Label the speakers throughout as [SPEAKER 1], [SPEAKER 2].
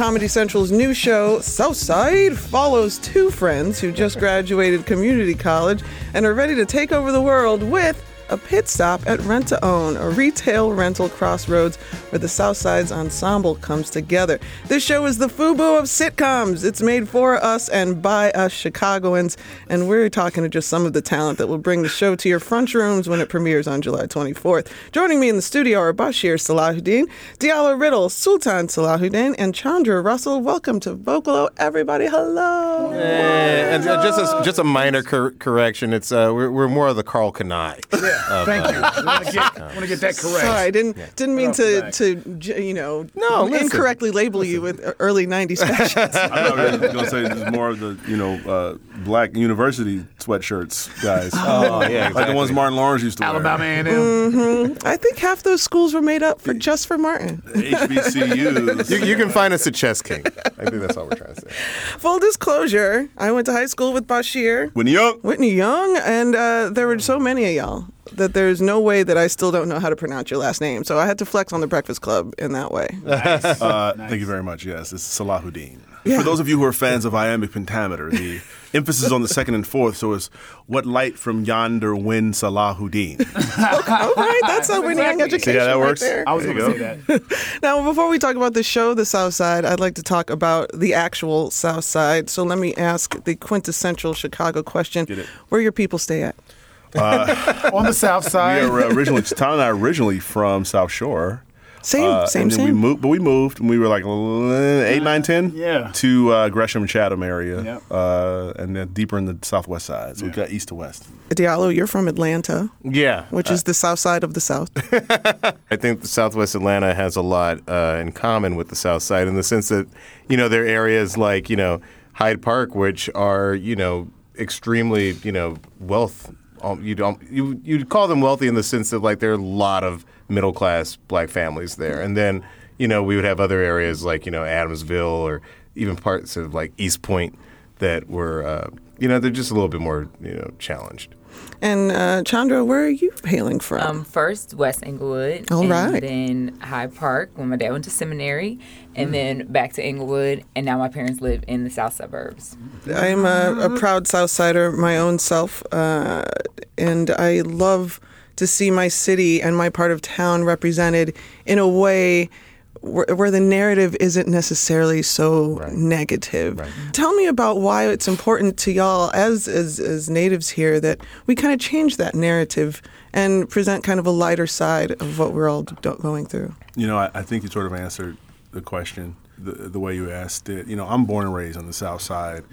[SPEAKER 1] Comedy Central's new show, Southside, follows two friends who just graduated community college and are ready to take over the world with a pit stop at Rent to Own, a retail rental crossroads where the Southside's ensemble comes together. This show is the FUBU of sitcoms. It's made for us and by us Chicagoans, and we're talking to just some of the talent that will bring the show to your front rooms when it premieres on July 24th. Joining me in the studio are Bashir Salahuddin, Diallo Riddle, Sultan Salahuddin, and Chandra Russell. Welcome to Vocalo, everybody. Hello.
[SPEAKER 2] Hey, and uh, just a, just a minor cor- correction. It's uh, we're, we're more of the Karl Kani.
[SPEAKER 3] Yeah. Thank you. I want to get, want to get that correct.
[SPEAKER 1] Sorry, I didn't didn't mean to to you know
[SPEAKER 2] No, listen.
[SPEAKER 1] incorrectly label you with early '90s fashions.
[SPEAKER 4] I thought I was going to say this is more of the you know uh, black university sweatshirts guys.
[SPEAKER 2] Oh, yeah,
[SPEAKER 4] like the ones. Martin Lawrence used to
[SPEAKER 3] Alabama
[SPEAKER 4] wear.
[SPEAKER 3] A&M.
[SPEAKER 1] I think half those schools were made up for just for Martin.
[SPEAKER 4] HBCUs.
[SPEAKER 2] You, you can find us at Chess King. I think that's all we're trying to say.
[SPEAKER 1] Full disclosure: I went to high school with Bashir,
[SPEAKER 4] when young.
[SPEAKER 1] Whitney Young, and uh, there were so many of y'all that there's no way that I still don't know how to pronounce your last name. So I had to flex on the Breakfast Club in that way.
[SPEAKER 4] Uh, Thank you very much. Yes, it's Salahuddin. For those of you who are fans of iambic pentameter, the emphasis is on the second and fourth. So it's what light from yonder win Salahuddin.
[SPEAKER 1] All right, that's a Whitney Young education
[SPEAKER 4] See how that
[SPEAKER 1] right
[SPEAKER 4] works?
[SPEAKER 1] there.
[SPEAKER 3] I was going
[SPEAKER 4] you
[SPEAKER 3] to say that.
[SPEAKER 1] Now, before we talk about the show, The South Side, I'd like to talk about the actual South Side. So let me ask the quintessential Chicago question:
[SPEAKER 4] Get it.
[SPEAKER 1] Where your people stay at?
[SPEAKER 3] On the south
[SPEAKER 4] we
[SPEAKER 3] side.
[SPEAKER 4] are uh, originally, Tom and I are originally from South Shore.
[SPEAKER 1] Same,
[SPEAKER 4] Uh,
[SPEAKER 1] same, same.
[SPEAKER 4] we moved, but we moved when we were like uh, eight, nine, ten.
[SPEAKER 3] Yeah.
[SPEAKER 4] To uh, Gresham, Chatham area,
[SPEAKER 3] Yep.
[SPEAKER 4] uh, and then deeper in the southwest side. So we've got east to west.
[SPEAKER 1] Diallo, you're from Atlanta,
[SPEAKER 2] Yeah,
[SPEAKER 1] which is the South Side of the South.
[SPEAKER 2] I think the Southwest Atlanta has a lot uh, in common with the South Side in the sense that you know there are areas like you know Hyde Park, which are you know extremely you know wealth. You don't you you'd call them wealthy in the sense that like there are a lot of middle class black families there, and then you know we would have other areas like you know Adamsville or even parts of like East Point that were uh, you know they're just a little bit more you know challenged.
[SPEAKER 1] And uh, Chandra, where are you hailing from?
[SPEAKER 5] Um, first, West Englewood.
[SPEAKER 1] All
[SPEAKER 5] and
[SPEAKER 1] right.
[SPEAKER 5] Then Hyde Park when my dad went to seminary, and
[SPEAKER 1] Mm.
[SPEAKER 5] then back to Englewood, and now my parents live in the south suburbs.
[SPEAKER 1] I'm a, a proud Southsider, my own self, uh, and I love to see my city and my part of town represented in a way where, where the narrative isn't necessarily so negative. Tell me about why it's important to y'all as, as as natives here that we kind of change that narrative and present kind of a lighter side of what we're all do- going through.
[SPEAKER 4] You know, I, I think you sort of answered the question the, the way you asked it. You know, I'm born and raised on the South Side,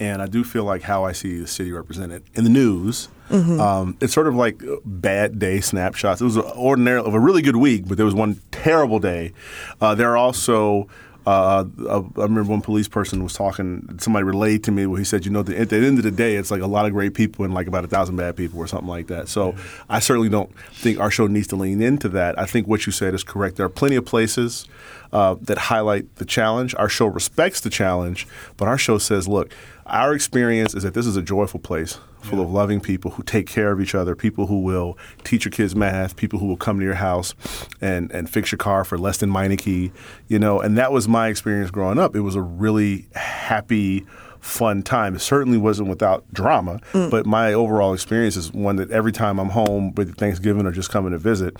[SPEAKER 4] and I do feel like how I see the city represented in the news. Um, it's sort of like bad day snapshots. It was an ordinary of a really good week, but there was one terrible day. Uh, there are also. Uh, I remember one police person was talking. Somebody relayed to me where he said, "You know, at the end of the day, it's like a lot of great people and like about a thousand bad people, or something like that." So, I certainly don't think our show needs to lean into that. I think what you said is correct. There are plenty of places uh, that highlight the challenge. Our show respects the challenge, but our show says, "Look, our experience is that this is a joyful place." Full of loving people who take care of each other, people who will teach your kids math, people who will come to your house and, and fix your car for less than Meineke, you know. And that was my experience growing up. It was a really happy, fun time. It certainly wasn't without drama, mm. but my overall experience is one that every time I'm home with Thanksgiving or just coming to visit,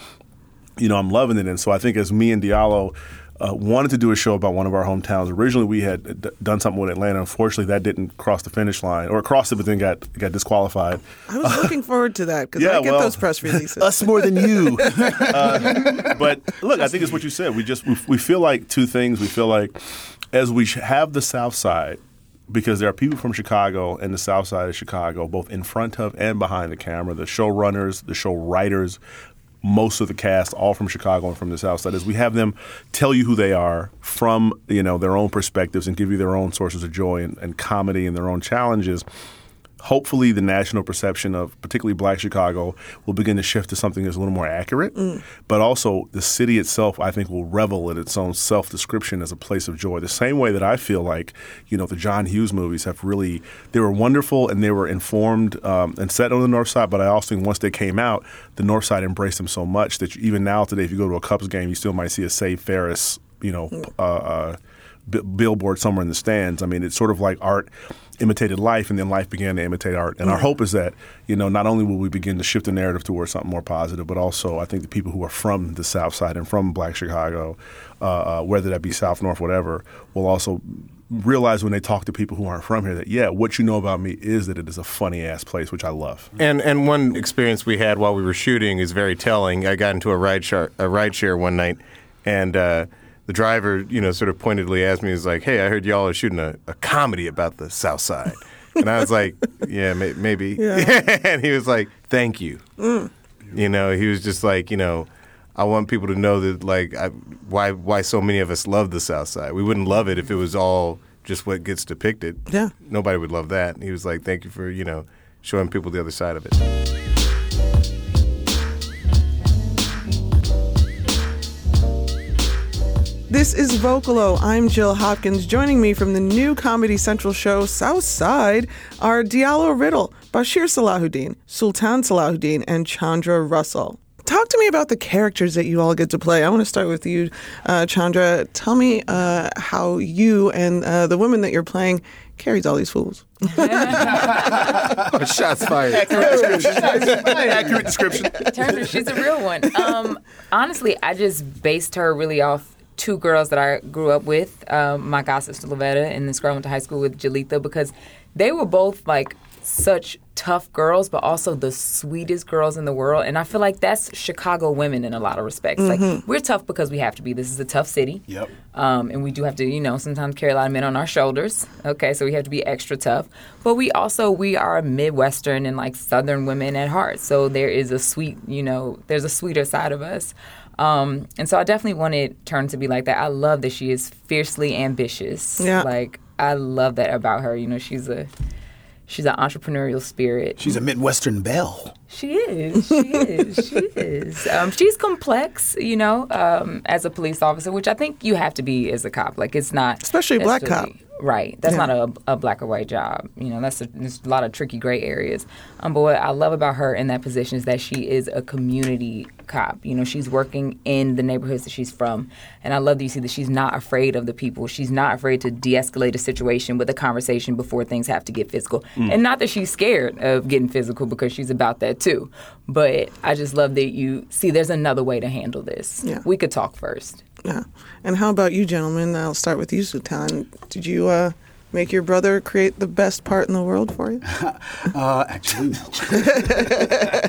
[SPEAKER 4] you know, I'm loving it. And so I think as me and Diallo uh, wanted to do a show about one of our hometowns, originally we had d- done something with Atlanta. Unfortunately, that didn't cross the finish line, or it crossed it, but then got got disqualified.
[SPEAKER 1] I was looking forward to that because
[SPEAKER 4] Yeah,
[SPEAKER 1] I get
[SPEAKER 4] well,
[SPEAKER 1] those press releases.
[SPEAKER 4] Us more than you. uh, but look, I think it's what you said. We just we, we feel like two things. We feel like as we have the South Side, because there are people from Chicago and the South Side of Chicago, both in front of and behind the camera. The showrunners, the show writers, most of the cast, all from Chicago and from the South Side. Is we have them tell you who they are from you know their own perspectives and give you their own sources of joy and, and comedy and their own challenges hopefully the national perception of particularly black Chicago will begin to shift to something that's a little more accurate. But also the city itself, I think, will revel in its own self description as a place of joy. The same way that I feel like, you know, the John Hughes movies have really they were wonderful and they were informed um, and set on the north side, but I also think once they came out, the north side embraced them so much that you, even now today if you go to a Cubs game, you still might see a Save Ferris, you know, uh, uh, bi- billboard somewhere in the stands. I mean, it's sort of like art imitated life, and then life began to imitate art. And our hope is that you know not only will we begin to shift the narrative towards something more positive, but also I think the people who are from the South Side and from Black Chicago, uh, uh, whether that be South, North, whatever, will also realize when they talk to people who aren't from here that yeah, what you know about me is that it is a funny ass place, which I love.
[SPEAKER 2] And and one experience we had while we were shooting is very telling. I got into a ride share, a ride share one night, and uh, the driver, you know, sort of pointedly asked me, "He's like, hey, I heard y'all are shooting a, a comedy about the South Side," and I was like, "Yeah, may, maybe." and he was like, "Thank you." Mm. You know, he was just like, you know. I want people to know that, like, I, why why so many of us love the South Side. We wouldn't love it if it was all just what gets depicted.
[SPEAKER 1] Yeah.
[SPEAKER 2] nobody would love that. And he was like, "Thank you for you know showing people the other side of it."
[SPEAKER 1] This is Vocalo. I'm Jill Hopkins. Joining me from the new Comedy Central show South Side are Diallo Riddle, Bashir Salahuddin, Sultan Salahuddin, and Chandra Russell. Talk to me about the characters that you all get to play. I want to start with you, uh, Chandra. Tell me uh, how you and uh, the woman that you're playing carries all these fools.
[SPEAKER 2] Shots fired.
[SPEAKER 4] Accurate description.
[SPEAKER 5] Turner, she's a real one. Um, honestly, I just based her really off two girls that I grew up with, um, my god sister Lavetta and this girl I went to high school with, Jalita, because they were both like such tough girls, but also the sweetest girls in the world. And I feel like that's Chicago women in a lot of respects. Like we're tough because we have to be. This is a tough city.
[SPEAKER 3] Yep.
[SPEAKER 5] Um, and we do have to, you know, sometimes carry a lot of men on our shoulders. Okay, so we have to be extra tough. But we also we are Midwestern and like Southern women at heart. So there is a sweet, you know, there's a sweeter side of us. Um, and so I definitely wanted Turn to be like that. I love that she is fiercely ambitious.
[SPEAKER 1] Yeah.
[SPEAKER 5] Like I love that about her. You know, she's a she's an entrepreneurial spirit.
[SPEAKER 3] She's a Midwestern belle.
[SPEAKER 5] She is. She is. She is. Um, she's complex, you know, um, as a police officer, which I think you have to be as a cop. Like, it's not.
[SPEAKER 1] Especially a black cop.
[SPEAKER 5] Right. That's
[SPEAKER 1] Yeah.
[SPEAKER 5] not a, a black or white job. You know, that's a, there's a lot of tricky gray areas. Um, but what I love about her in that position is that she is a community cop. You know, she's working in the neighborhoods that she's from. And I love that you see that she's not afraid of the people. She's not afraid to de escalate a situation with a conversation before things have to get physical. And not that she's scared of getting physical because she's about that too. But I just love that you see there's another way to handle this.
[SPEAKER 1] Yeah.
[SPEAKER 5] We could talk first.
[SPEAKER 1] Yeah. And how about you, gentlemen? I'll start with you, Sultan. Did you uh, make your brother create the best part in the world for you?
[SPEAKER 3] Uh, actually, no.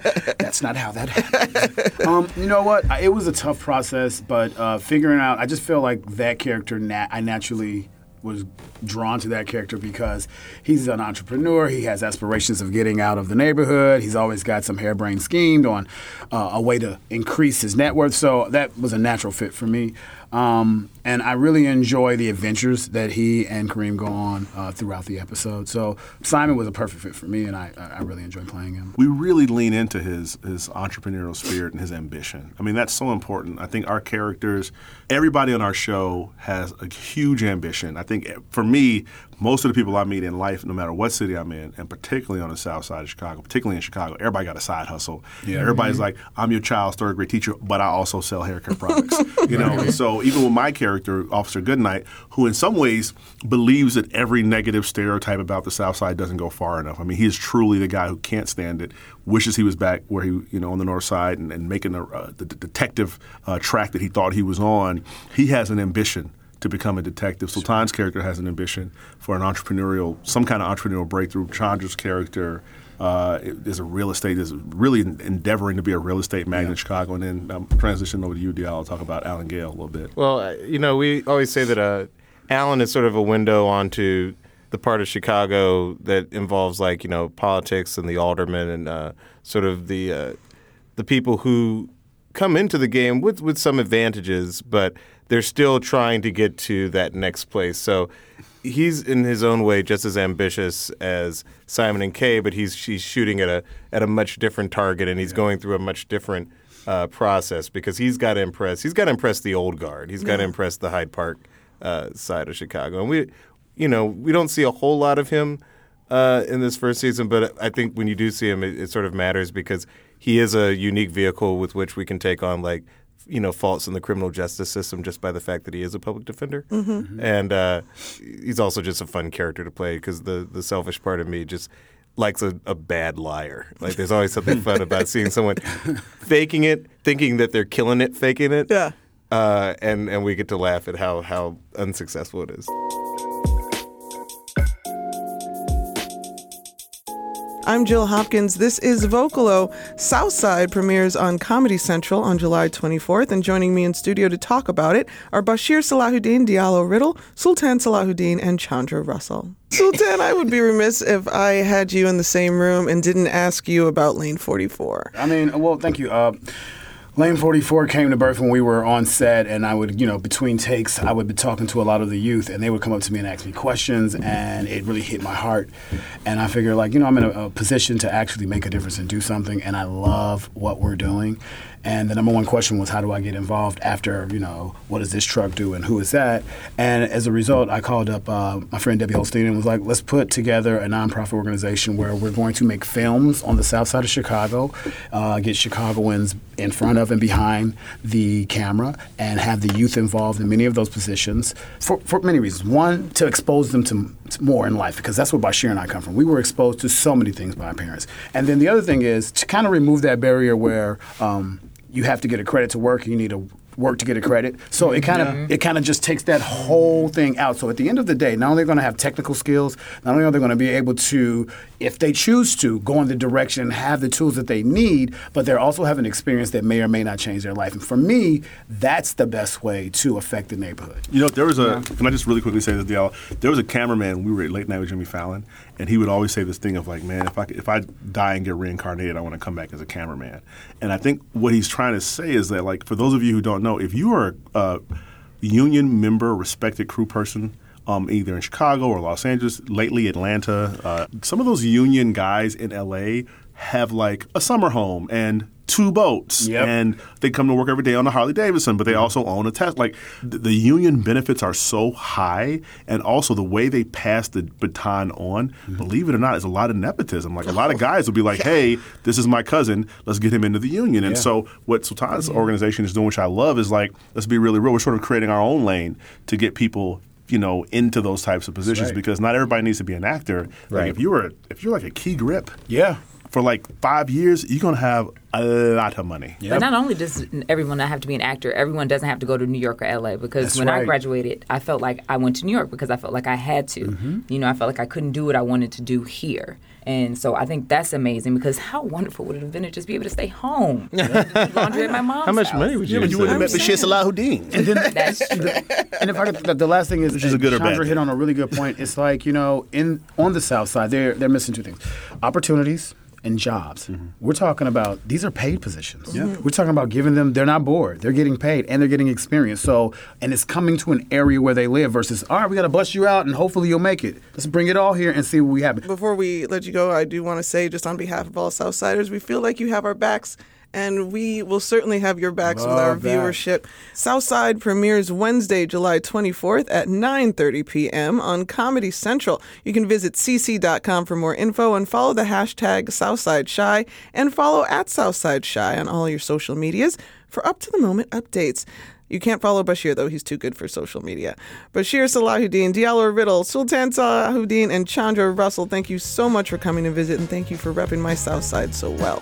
[SPEAKER 3] Not how that happened. Um, you know what? It was a tough process, but uh, figuring out, I just feel like that character, nat- I naturally was drawn to that character because he's an entrepreneur. He has aspirations of getting out of the neighborhood. He's always got some harebrained schemed on uh, a way to increase his net worth. So that was a natural fit for me. Um, and I really enjoy the adventures that he and Kareme go on uh, throughout the episode. So Simon was a perfect fit for me, and I, I really enjoy playing him.
[SPEAKER 4] we really lean into his his entrepreneurial spirit and his ambition. I mean, that's so important. I think our characters, everybody on our show has a huge ambition. I think eh, for me, most of the people I meet in life, no matter what city I'm in, and particularly on the south side of Chicago, particularly in Chicago, everybody got a side hustle.
[SPEAKER 3] Yeah.
[SPEAKER 4] Everybody's like, I'm your child's third grade teacher, but I also sell hair care products. you know, and so even with my character, Officer Goodnight, who in some ways believes that every negative stereotype about the South Side doesn't go far enough. I mean, he is truly the guy who can't stand it, wishes he was back where he, you know, on the North Side and, and making a, uh, the, the detective uh, track that he thought he was on. He has an ambition to become a detective. Sultan's character has an ambition for an entrepreneurial, some kind of entrepreneurial breakthrough. Chandra's character uh, is a real estate, is really endeavoring to be a real estate magnate in Chicago. And then um, transition over to you, Dial. I'll talk about Allen Gayle a little bit.
[SPEAKER 2] Well, uh, you know, we always say that uh, Allen is sort of a window onto the part of Chicago that involves like you know politics and the aldermen and uh, sort of the uh, the people who come into the game with with some advantages, but they're still trying to get to that next place. So he's in his own way just as ambitious as Simon and Kay, but he's he's shooting at a at a much different target, and he's going through a much different uh, process because he's got to impress. He's got to impress the old guard. He's got to impress the Hyde Park uh, side of Chicago, and we, you know, we don't see a whole lot of him uh, in this first season, but I think when you do see him, it, it sort of matters because he is a unique vehicle with which we can take on like you know faults in the criminal justice system just by the fact that he is a public defender, and uh, he's also just a fun character to play because the the selfish part of me just likes a, a bad liar. Like there's always something fun about seeing someone faking it, thinking that they're killing it, faking it.
[SPEAKER 1] Yeah.
[SPEAKER 2] Uh, and and we get to laugh at how how unsuccessful it is.
[SPEAKER 1] I'm Jill Hopkins. This is Vocalo. Southside premieres on Comedy Central on July 24th, and joining me in studio to talk about it are Bashir Salahuddin Diallo Riddle, Sultan Salahuddin, and Chandra Russell. Sultan, I would be remiss if I had you in the same room and didn't ask you about Lane 44.
[SPEAKER 3] I mean, well, thank you. Uh, Lane 44 came to birth when we were on set, and I would, you know, between takes, I would be talking to a lot of the youth, and they would come up to me and ask me questions, and it really hit my heart. And I figured, like, you know, I'm in a, a position to actually make a difference and do something, and I love what we're doing. And the number one question was, how do I get involved after, you know, what does this truck do and who is that? And as a result, I called up uh, my friend Debbie Holstein and was like, let's put together a nonprofit organization where we're going to make films on the south side of Chicago, uh, get Chicagoans in front of and behind the camera, and have the youth involved in many of those positions for, for many reasons. One, to expose them to, to more in life, because that's where Bashir and I come from. We were exposed to so many things by our parents. And then the other thing is to kind of remove that barrier where, um, you have to get a credit to work. You need to work to get a credit. So it kind of it kind of just takes that whole thing out. So at the end of the day, not only are they going to have technical skills, not only are they going to be able to, if they choose to, go in the direction and have the tools that they need, but they're also having experience that may or may not change their life. And for me, that's the best way to affect the neighborhood.
[SPEAKER 4] You know, there was a. Can I just really quickly say this, Diallo? There was a cameraman. We were at late night with Jimmy Fallon, and he would always say this thing of like, "Man, if I if I die and get reincarnated, I want to come back as a cameraman." And I think what he's trying to say is that, like, for those of you who don't know, if you are a union member, respected crew person. Um, either in Chicago or Los Angeles, lately Atlanta. Uh, some of those union guys in LA have like a summer home and two boats,
[SPEAKER 3] Yep.
[SPEAKER 4] and they come to work every day on a Harley Davidson, but they mm-hmm. also own a Tesla. Like th- the union benefits are so high, and also the way they pass the baton on. Mm-hmm. Believe it or not, is a lot of nepotism. Like a lot of oh, guys will be like, "Hey, this is my cousin. Let's get him into the union." And
[SPEAKER 3] Yeah.
[SPEAKER 4] so what Sultan's organization is doing, which I love, is like, let's be really real. We're sort of creating our own lane to get people. You know, into those types of positions
[SPEAKER 3] right.
[SPEAKER 4] because not everybody needs to be an actor. Like
[SPEAKER 2] Right.
[SPEAKER 4] if you were, if you're like a key grip,
[SPEAKER 3] Yeah.
[SPEAKER 4] For like five years, you're gonna have a lot of money.
[SPEAKER 5] But not only does everyone not have to be an actor, everyone doesn't have to go to New York or LA. Because
[SPEAKER 3] That's
[SPEAKER 5] when I graduated, I felt like I went to New York because I felt like I had to.
[SPEAKER 3] Mm-hmm.
[SPEAKER 5] You know, I felt like I couldn't do what I wanted to do here. And so I think that's amazing because how wonderful would it have been to just be able to stay home, do laundry at my mom's
[SPEAKER 2] How much
[SPEAKER 5] house.
[SPEAKER 2] money would you?
[SPEAKER 4] Yeah, but you wouldn't have met
[SPEAKER 2] save?
[SPEAKER 4] Bashir Salahuddin.
[SPEAKER 5] That's true.
[SPEAKER 3] And if I could, the, the last thing is,
[SPEAKER 4] Which is a good or
[SPEAKER 3] Chandra hit on a really good point. It's like you know, in on the South Side, they're they're missing two things: opportunities and jobs. Mm-hmm. We're talking about these are paid positions. Mm-hmm. We're talking about giving them. They're not bored. They're getting paid and they're getting experience. So and it's coming to an area where they live versus all right, we got to bust you out and hopefully you'll make it. Let's bring it all here and see what we have.
[SPEAKER 1] Before we let you go, I do want to say, just on behalf of all Southsiders, we feel like you have our backs, and we will certainly have your backs with our
[SPEAKER 3] that.
[SPEAKER 1] viewership. Southside premieres Wednesday, July 24th at 9:30 p.m. on Comedy Central. You can visit cc.com for more info and follow the hashtag Southside Chi and follow at Southside Chi on all your social medias for up to the moment updates. You can't follow Bashir, though. He's too good for social media. Bashir Salahuddin, Diallo Riddle, Sultan Salahuddin, and Chandra Russell, thank you so much for coming to visit, and thank you for repping my South Side so well.